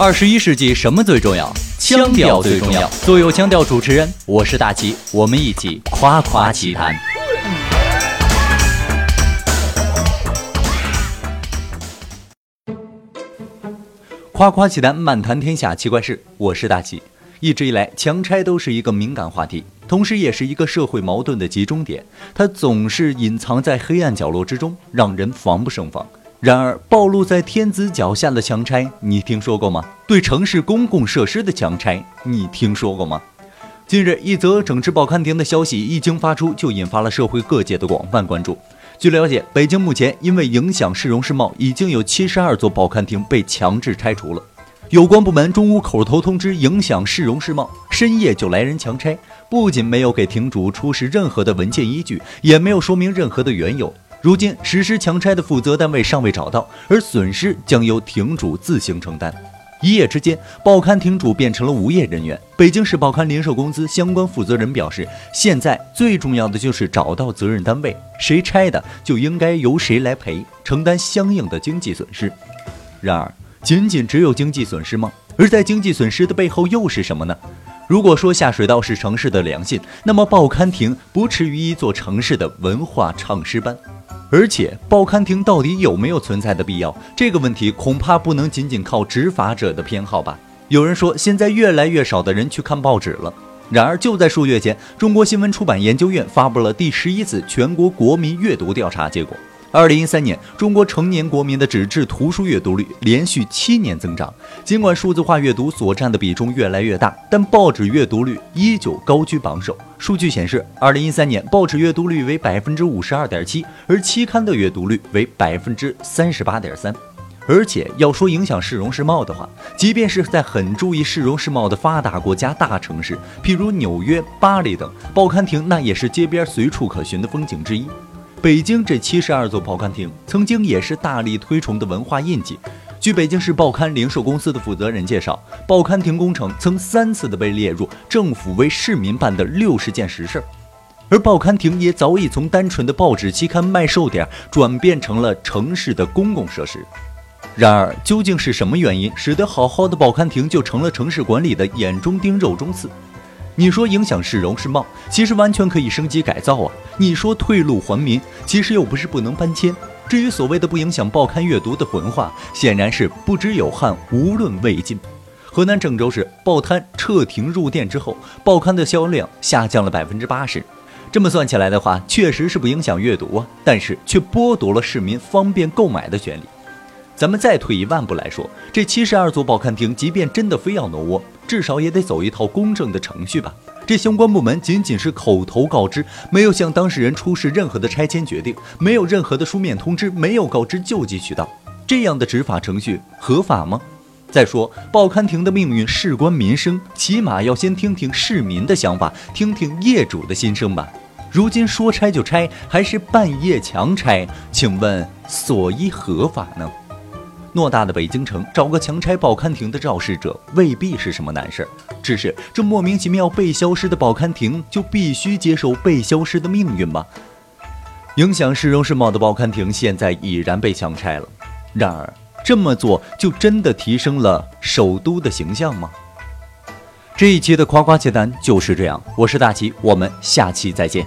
二十一世纪什么最重要？腔调最重要。做有腔调主持人，我是大齐，我们一起夸夸其谈。夸夸其谈，漫谈天下奇怪事。我是大齐。一直以来，强拆都是一个敏感话题，同时也是一个社会矛盾的集中点。它总是隐藏在黑暗角落之中，让人防不胜防。然而，暴露在天子脚下的强拆，你听说过吗？对城市公共设施的强拆，你听说过吗？近日，一则整治报刊亭的消息一经发出，就引发了社会各界的广泛关注。据了解，北京目前因为影响市容市貌，已经有七十二座报刊亭被强制拆除了。有关部门中午口头通知影响市容市貌，深夜就来人强拆，不仅没有给亭主出示任何的文件依据，也没有说明任何的缘由。如今实施强拆的负责单位尚未找到，而损失将由亭主自行承担。一夜之间，报刊亭主变成了无业人员。北京市报刊零售公司相关负责人表示，现在最重要的就是找到责任单位，谁拆的就应该由谁来赔，承担相应的经济损失。然而，仅仅只有经济损失吗？而在经济损失的背后又是什么呢？如果说下水道是城市的良心，那么报刊亭不迟于一座城市的文化唱诗班。而且，报刊亭到底有没有存在的必要？这个问题恐怕不能仅仅靠执法者的偏好吧。有人说，现在越来越少的人去看报纸了。然而，就在数月前，中国新闻出版研究院发布了第十一次全国国民阅读调查结果。二零一三年，中国成年国民的纸质图书阅读率连续七年增长。尽管数字化阅读所占的比重越来越大，但报纸阅读率依旧高居榜首。数据显示，二零一三年报纸阅读率为百分之五十二点七，而期刊的阅读率为百分之三十八点三。而且要说影响市容市貌的话，即便是在很注意市容市貌的发达国家大城市，譬如纽约、巴黎等，报刊亭那也是街边随处可寻的风景之一。北京这七十二座报刊亭，曾经也是大力推崇的文化印记。据北京市报刊零售公司的负责人介绍，报刊亭工程曾三次的被列入政府为市民办的六十件实事，而报刊亭也早已从单纯的报纸期刊卖售点，转变成了城市的公共设施。然而，究竟是什么原因，使得好好的报刊亭就成了城市管理的眼中钉、肉中刺？你说影响市容市貌，其实完全可以升级改造啊！你说退路还民，其实又不是不能搬迁。至于所谓的不影响报刊阅读的文化，显然是不知有汉，无论魏晋。河南郑州市报摊撤停入店之后，报刊的销量下降了百分之八十。这么算起来的话，确实是不影响阅读啊，但是却剥夺了市民方便购买的权利。咱们再退一万步来说，这七十二座报刊亭，即便真的非要挪窝，至少也得走一套公正的程序吧？这相关部门仅仅是口头告知，没有向当事人出示任何的拆迁决定，没有任何的书面通知，没有告知救济渠道，这样的执法程序合法吗？再说，报刊亭的命运事关民生，起码要先听听市民的想法，听听业主的心声吧。如今说拆就拆，还是半夜强拆？请问所依何法呢？偌大的北京城，找个强拆报刊亭的肇事者未必是什么难事儿。只是这莫名其妙被消失的报刊亭，就必须接受被消失的命运吗？影响市容市貌的报刊亭现在已然被强拆了。然而，这么做就真的提升了首都的形象吗？这一期的夸夸其谈就是这样。我是大齐，我们下期再见。